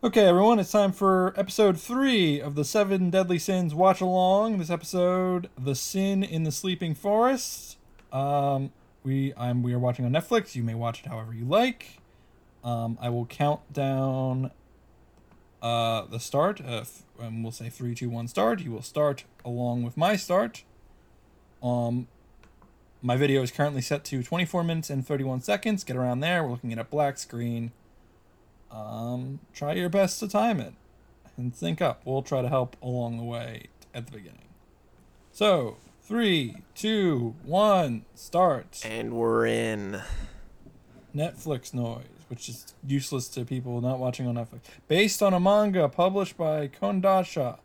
Okay, everyone, it's time for episode three of the Seven Deadly Sins watch along. This episode, "The Sin in the Sleeping Forest." Um, we I'm we are watching on Netflix. You may watch it however you like. Um, I will count down uh, the start. Uh, and we'll say three, two, one, start. You will start along with my start. Um, my video is currently set to 24 minutes and 31 seconds. Get around there. We're looking at a black screen um, try your best to time it and sync up. We'll try to help along the way at the beginning. So, three, two, one, start. And we're in. Netflix noise, which is useless to people not watching on Netflix. Based on a manga published by Kodansha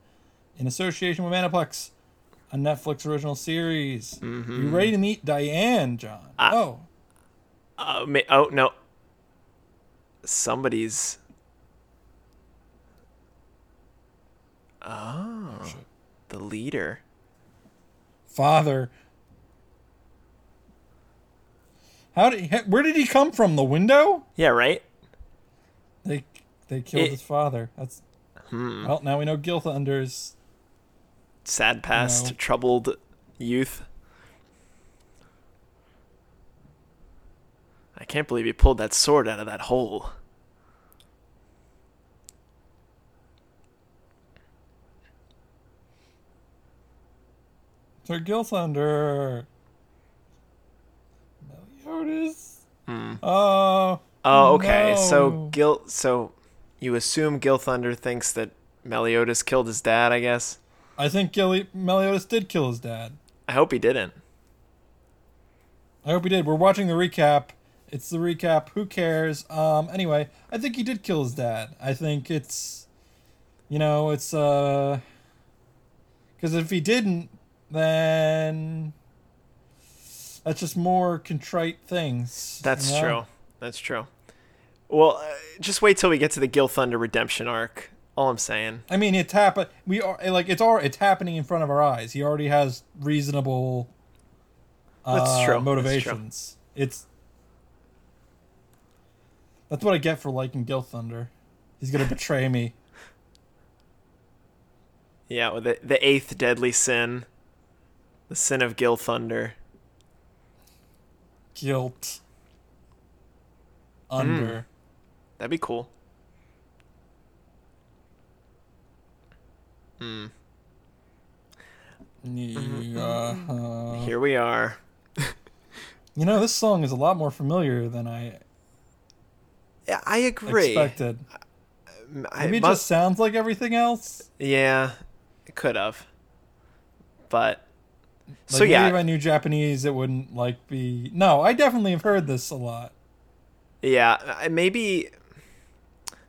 in association with Aniplex, a Netflix original series. You ready to meet Diane, John? Ah. oh, Uh, ma- oh no. Somebody's. Oh, the leader. father. How did? He, where did he come from? The window? Yeah, right. They they killed It- his father. That's Hmm. well. Now we know Gilthunder's. Sad past, No. troubled youth. I can't believe he pulled that sword out of that hole. Sir Gilthunder. Meliodas. Hmm. Oh. Oh, okay. So Gil, so you assume Gil Thunder thinks that Meliodas killed his dad, I guess. I think Gilly Meliodas did kill his dad. I hope he didn't. I hope he did. We're watching the recap. It's the recap. Who cares? Um. Anyway, I think he did kill his dad. I think it's, you know, it's uh. Because if he didn't, then that's just more contrite things. That's you know? true. That's true. Well, uh, just wait till we get to the Gil Thunder redemption arc. All I'm saying. I mean, it's happen. We are like it's all it's happening in front of our eyes. He already has reasonable. Uh, That's true. That's true. Motivations. It's. That's what I get for liking Gil Thunder. He's gonna betray me. Yeah, with the the eighth deadly sin, the sin of Gil Thunder. Guilt. Under. That'd be cool. Hmm. Yeah. uh, Here we are. you know, this song is a lot more familiar than I I agree. expected. I Maybe it must- just sounds like everything else. Yeah, it could have. But Like so maybe yeah, if I knew Japanese, it wouldn't like be. No, I definitely have heard this a lot. yeah, maybe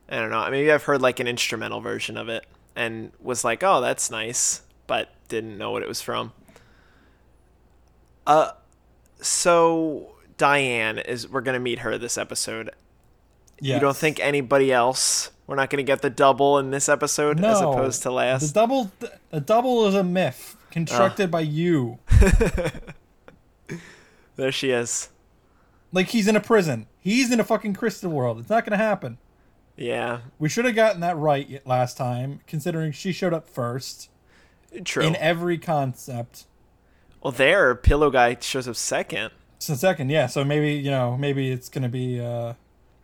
I don't know. Maybe I've heard like an instrumental version of it and was like, "Oh, that's nice," but didn't know what it was from. Uh so Diane is we're going to meet her this episode. Yeah. You don't think anybody else? We're not going to get the double in this episode no, as opposed to last. The double, the double is a myth constructed by you. there she is. Like he's in a prison. He's in a fucking crystal world. It's not gonna happen. Yeah, We should have gotten that right last time, considering she showed up first true. in every concept. well, there, Pillow Guy shows up second. So second, yeah. So maybe you know, maybe it's gonna be. uh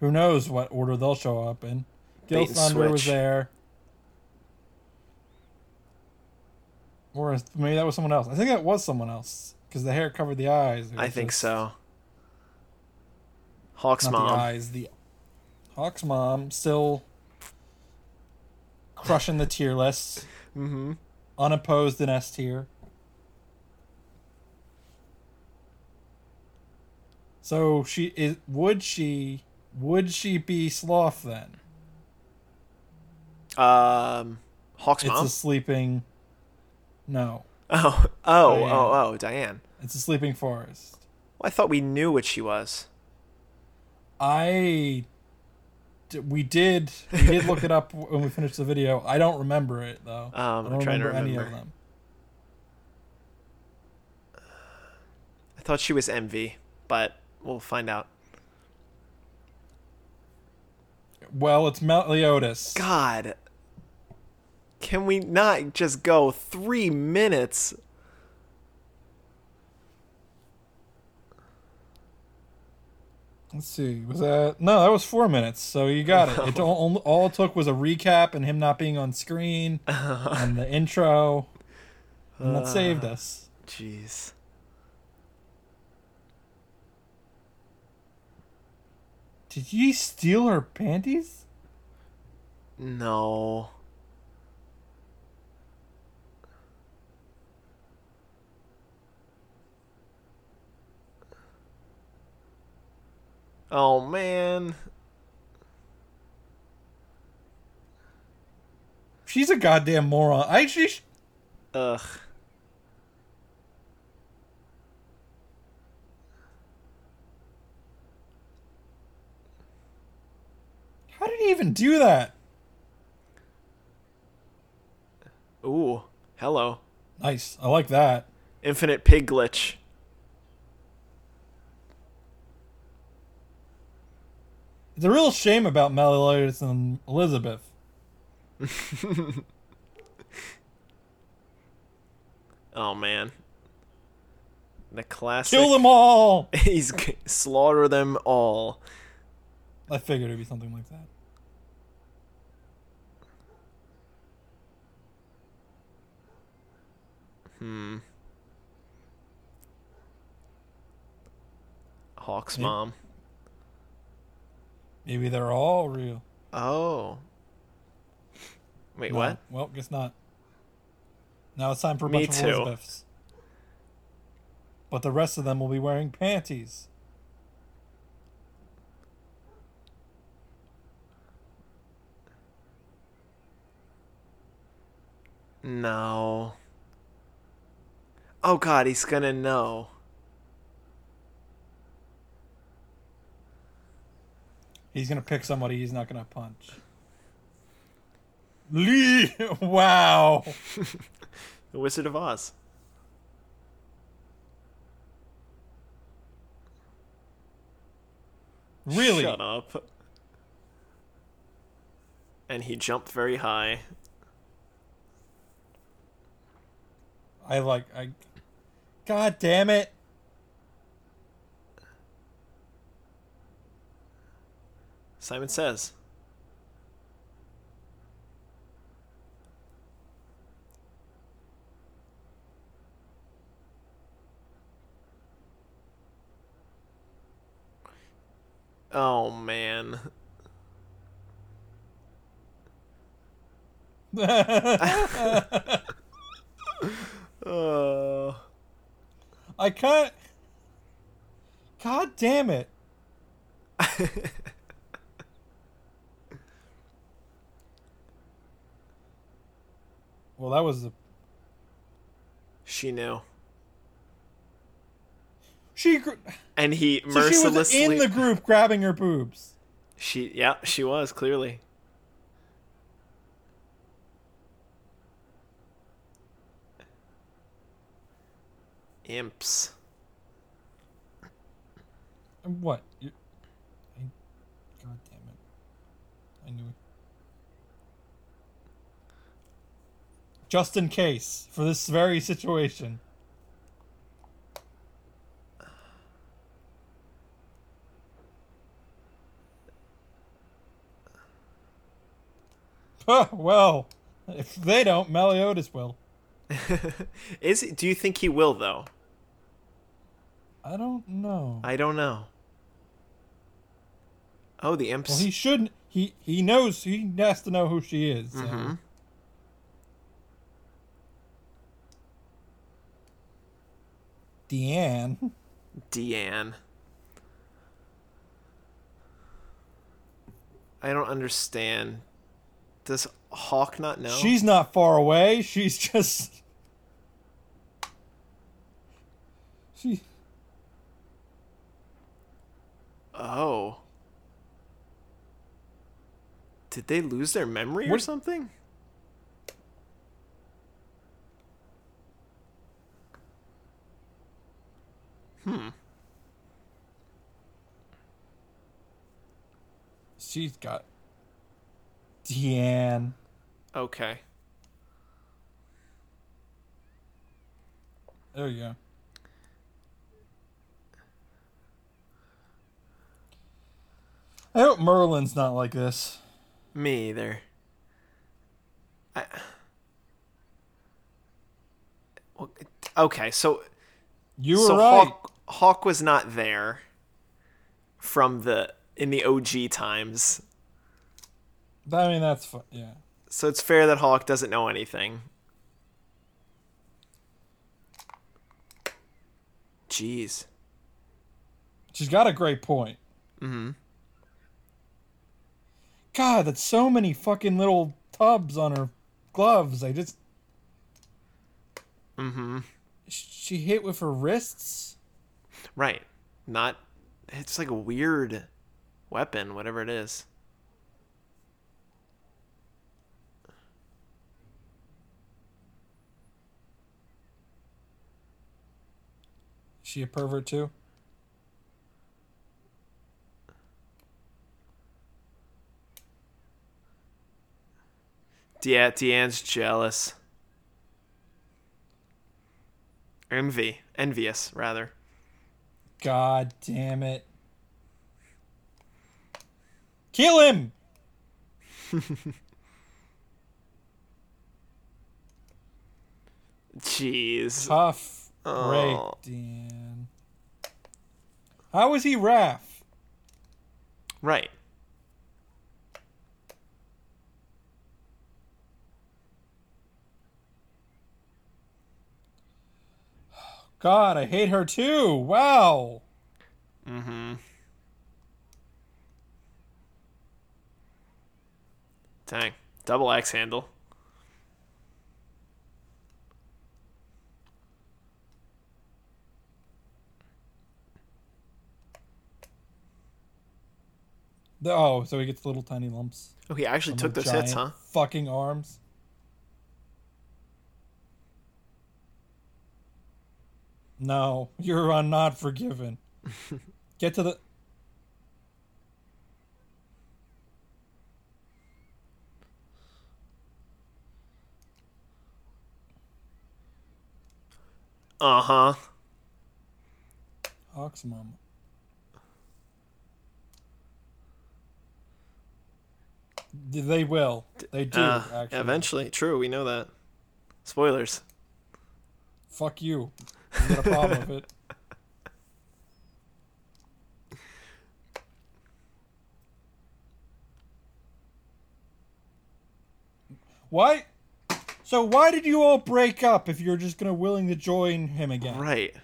Who knows what order they'll show up in? Gil Thunder was there. Or maybe that was someone else. I think that was someone else because the hair covered the eyes. I think just- so. Hawk's mom. the eyes. The Hawk's mom still crushing the tier list, Mm-hmm. unopposed in S tier. So she is. Would she? Would she be sloth then? Um, Hawk's It's mom. a sleeping. No, Oh, oh, Diane. oh, oh, Diane. it's a sleeping forest. Well, I thought we knew what she was. I. We did. We did look it up when we finished the video. I don't remember it though. Um, I I'm don't trying to remember any of them. I thought she was Envy, but we'll find out. Well, it's Mount Meliodas. God. Can we not just go three minutes? Let's see. Was that no? That was four minutes. So you got it. It all, all it took was a recap and him not being on screen and the intro, and that saved uh, us. Jeez. Did ye steal her panties? No. Oh man. She's a goddamn moron. I she. Ugh. How did he even do that? Ooh. Hello. Nice. I like that. Infinite pig glitch. It's a real shame about Meliodas and Elizabeth. Oh man. The classic. Kill them all. He's slaughter them all. I figured it'd be something like that. Hmm. Hawk's Yep. mom. Maybe they're all real. Oh. Wait, No. what? Well, guess not. Now it's time for a Me bunch too. of Elizabeths. But the rest of them will be wearing panties. No. Oh god, he's gonna know. He's gonna pick somebody he's not gonna punch. Lee! Wow! The Wizard of Oz. Really? Shut up. And he jumped very high. I like I God damn it. Simon says. Oh man. Uh, I can't God damn it. Well, that was the she knew. she. gr- And he mercilessly So she was in the group grabbing her boobs. She yeah, she was clearly. Imps. What? I, God damn it! I knew. it. Just in case for this very situation. Huh, well, if they don't, Meliodas will. Is do you think he will though? I don't know. I don't know. Oh, the imps. well, he shouldn't. He he knows. He has to know who she is. So. Mhm. Diane. Diane. I don't understand. Does Hawk not know? She's not far away. She's just. She. Oh. Did they lose their memory or What- something? Hmm. She's got. Diane. Okay. There you go. I hope Merlin's not like this. Me either. I... Okay, so You were so right. Hawk, Hawk was not there from the in the OG times. I mean, that's yeah. So it's fair that Hawk doesn't know anything. Jeez. She's got a great point. Mm-hmm. God, that's so many fucking little tubs on her gloves. I just Mm-hmm. she hit with her wrists. Right. Not it's like a weird weapon, whatever it is. Is she a pervert too? Yeah, Diane's jealous. Envy. Envious, rather. God damn it. Kill him! Jeez. Tough Oh. break, Dan. How was he Raph? Right. God, I hate her too. Wow. Mm-hmm. Dang. Double axe handle. The- Oh, so he gets little tiny lumps. Oh, he actually took those hits, huh? Fucking arms. No, you're uh, not forgiven. Get to the. Uh-huh. Hawk's mama. They will. They do, Uh, actually. eventually. True, we know that. Spoilers. Fuck you. You got a problem with it. Why? So why did you all break up if you're just gonna willing to join him again? Right.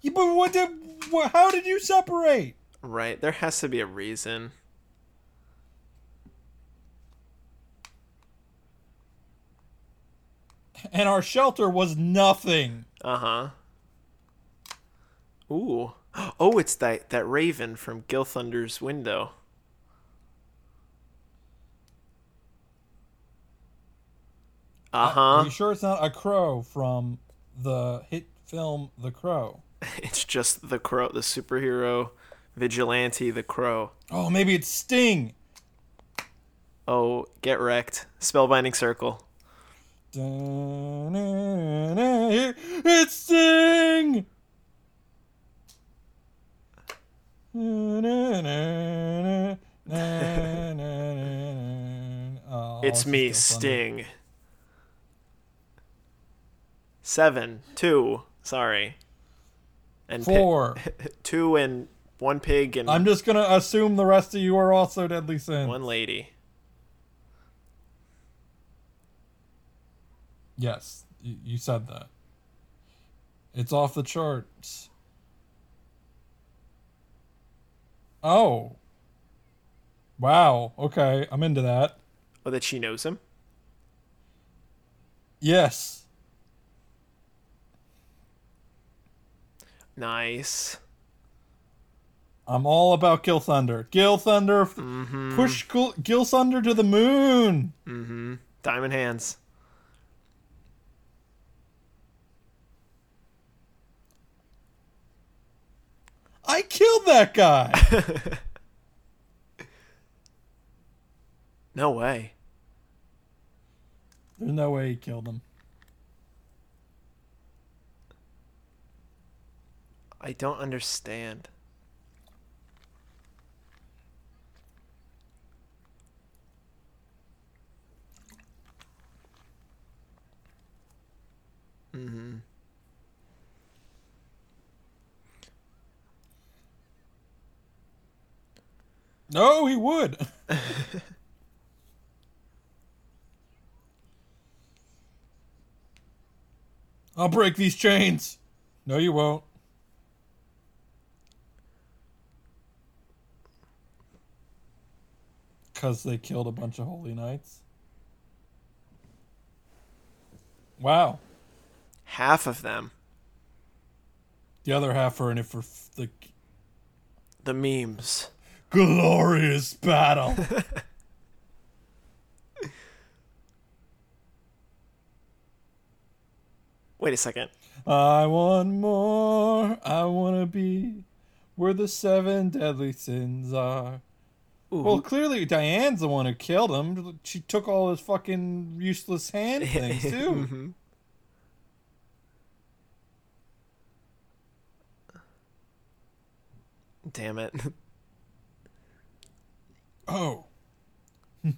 Yeah, but what did? What, how did you separate? Right. There has to be a reason. And our shelter was nothing. Uh-huh. Ooh. Oh, it's that that raven from Gilthunder's window. Are Uh-huh. Are you sure it's not a crow from the hit film The Crow? It's just the crow, the superhero vigilante, the crow. Oh, maybe it's Sting. Oh, get wrecked. Spellbinding circle. It's Sting. Oh, it's me, oh, funny. Sting. Seven, two, sorry. And pi- Four. two and one pig and I'm just gonna assume the rest of you are also Deadly Sin. one lady. Yes, you, said that. It's off the charts. Oh. Wow. Okay, I'm into that. Oh, that she knows him? Yes. Nice. I'm all about Gil Thunder. Gil Thunder, Mm-hmm. push Gil, Gil Thunder to the moon. Mm-hmm. Diamond hands. I killed that guy. No way. There's no way he killed him. I don't understand. Mm-hmm. No, he would. I'll break these chains. No, you won't. Because they killed a bunch of holy knights. Wow. Half of them. The other half are in it for the The memes. Glorious battle. Wait a second. I want more. I want to be where the seven deadly sins are. Ooh, Well, clearly Diane's the one who killed him. She took all his fucking useless hand things too. Mhm. Damn it. oh, hmm.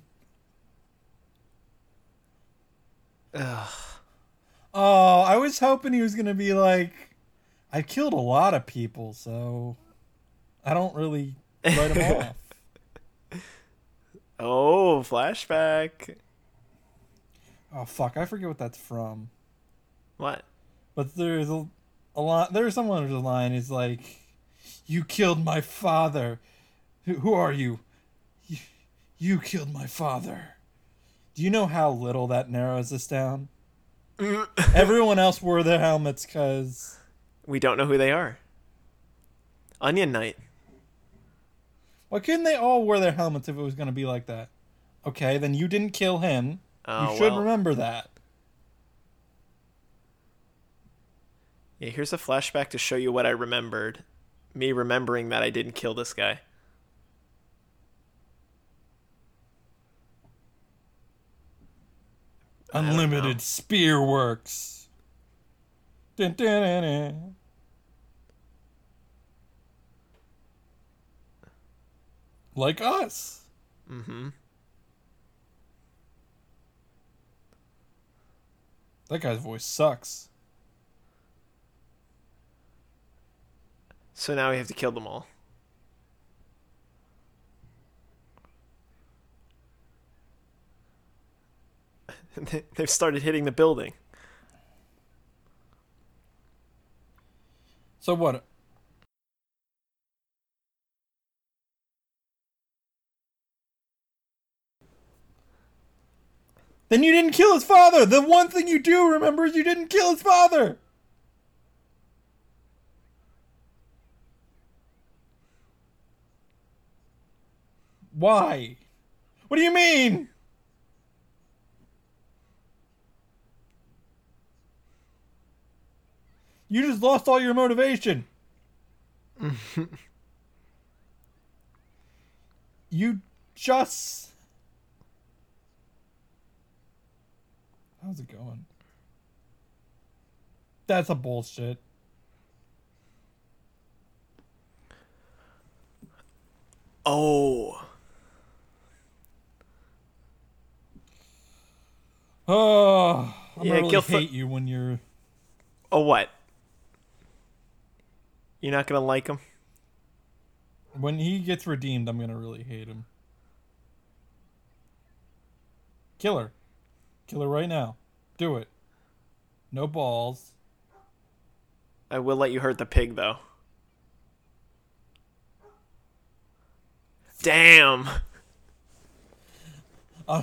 Ugh. oh! I was hoping he was gonna be like, I killed a lot of people, so I don't really write him off. Oh, flashback. Oh fuck! I forget what that's from. What? But there's a, a lot. There's someone whose line is like, "You killed my father. Who, who are you? you? You killed my father." Do you know how little that narrows us down? Mm. Everyone else wore their helmets because we don't know who they are. Onion Knight. why couldn't they all wear their helmets if it was going to be like that? Okay, then you didn't kill him. Oh, you should well. remember that. Yeah, here's a flashback to show you what I remembered. Me remembering that I didn't kill this guy. don't know. Unlimited spear works. Dun, dun, dun, dun. Like us. Mm-hmm. That guy's voice sucks. So now we have to kill them all. They've started hitting the building. So what? Then you didn't kill his father. The one thing you do remember is you didn't kill his father. Why? What do you mean? You just lost all your motivation. you just. How's it going? That's a bullshit. Oh. Oh, I'm Yeah, really Gilf- hate you when you're. Oh, what? You're not gonna like him? When he gets redeemed, I'm gonna really hate him. Kill her. Kill her right now. Do it. No balls. I will let you hurt the pig, though. Damn. Uh,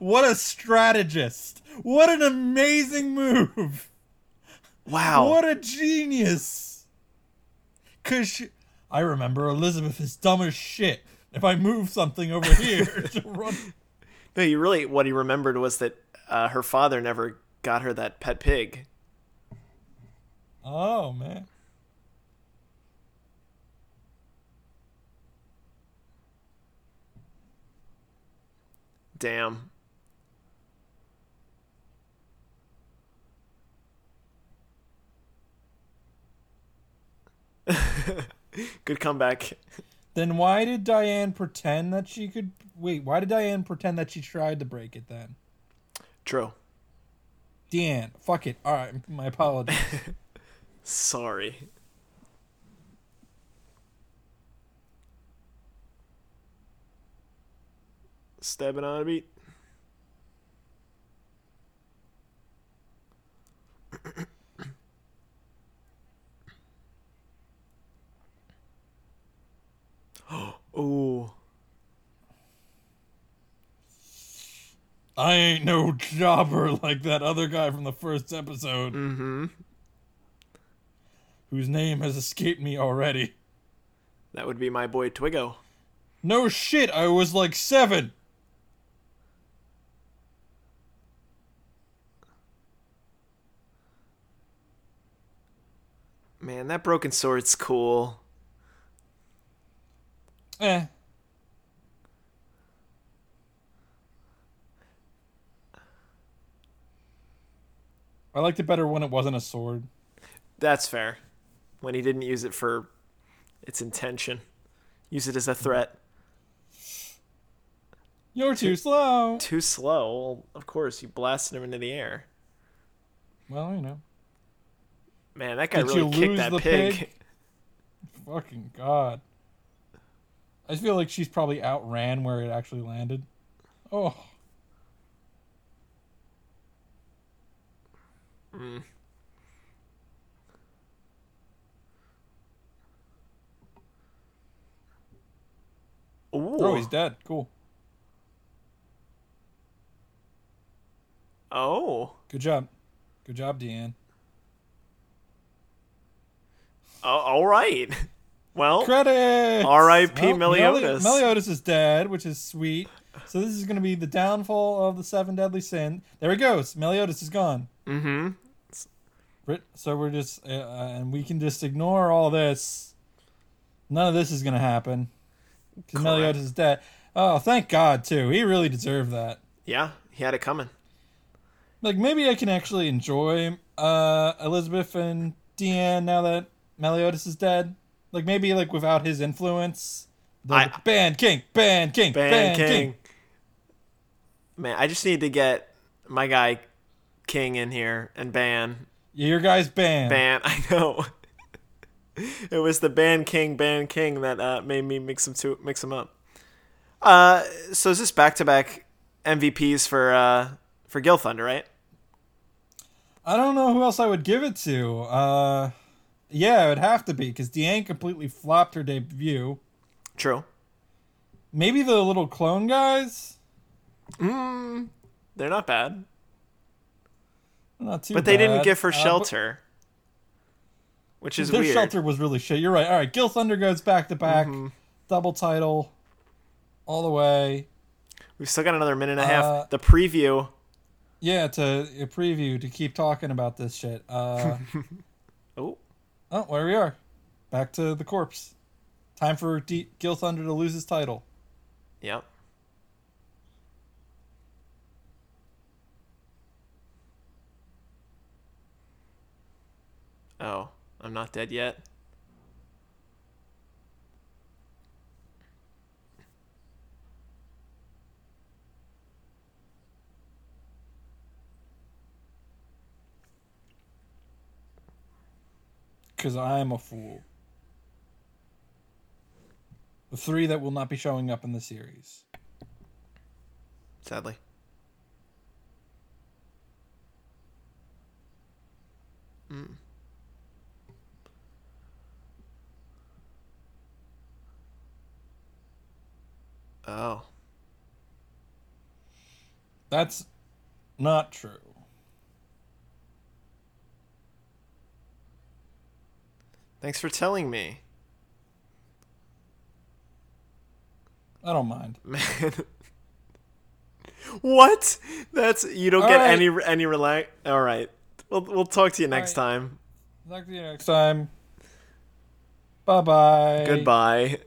what a strategist! What an amazing move! Wow. What a genius! Cause she, I remember Elizabeth is dumb as shit. If I move something over here to run. No, you really. What he remembered was that uh, her father never got her that pet pig. Oh man. Damn. Good comeback. Then why did Diane pretend that she could wait? Why did Diane pretend that she tried to break it then? True. Diane, fuck it. All right, my apologies. Sorry. Stepping on a beat. Ooh. I ain't no jobber like that other guy from the first episode. Mm-hmm. Whose name has escaped me already. That would be my boy Twigo. No shit, I was like seven. Man, that broken sword's cool. Eh. I liked it better when it wasn't a sword. That's fair. When he didn't use it for its intention. Use it as a threat. You're too slow. Too slow. Well, of course, you blasted him into the air. Well, you know. Man, that guy Did you really kicked that pig. pig? Fucking god. I feel like she's probably outran where it actually landed. Oh. Mm. Oh, he's dead. Cool. Oh. Good job. Good job, Diane. Oh, all right. Well, Credits. R.I.P. Well, Meliodas. Meli- Meliodas is dead, which is sweet. So this is going to be the downfall of the seven deadly sin. There he goes. Meliodas is gone. mm-hmm. So we're just, uh, and we can just ignore all this. None of this is going to happen because. Meliodas is dead. Oh, thank God too. He really deserved that. Yeah, he had it coming. Like maybe I can actually enjoy uh, Elizabeth and Diane now that Meliodas is dead. Like maybe like without his influence. The I- band king, band king, Ban band King. king. Man, I just need to get my guy King in here and ban. Your guy's Ban. Ban. I know. it was the Ban King, Ban King that uh, made me mix them two, mix them up. Uh, so is this back to back MVPs for uh for Gil Thunder, right? I don't know who else I would give it to. Uh, yeah, it would have to be because Diane completely flopped her debut. True. Maybe the little clone guys. Mm, they're not bad, Not too but they didn't give her Uh, but- shelter, which is Their weird. shelter was really shit. You're right. All right, Gil Thunder goes back to back, Mm-hmm. double title, all the way. We've still got another minute and a half. Uh, the preview. Yeah, to a preview to keep talking about this shit. Uh, oh, where we are, back to the corpse. Time for D- Gil Thunder to lose his title. yep. Oh, I'm not dead yet. Because I am a fool. The three that will not be showing up in the series. Sadly. Mm. Oh. That's not true. Thanks for telling me. I don't mind. Man. what? That's you don't All get right. any any relax. All right. We'll we'll talk to you next right. time. Talk to you next time. Bye bye. Goodbye.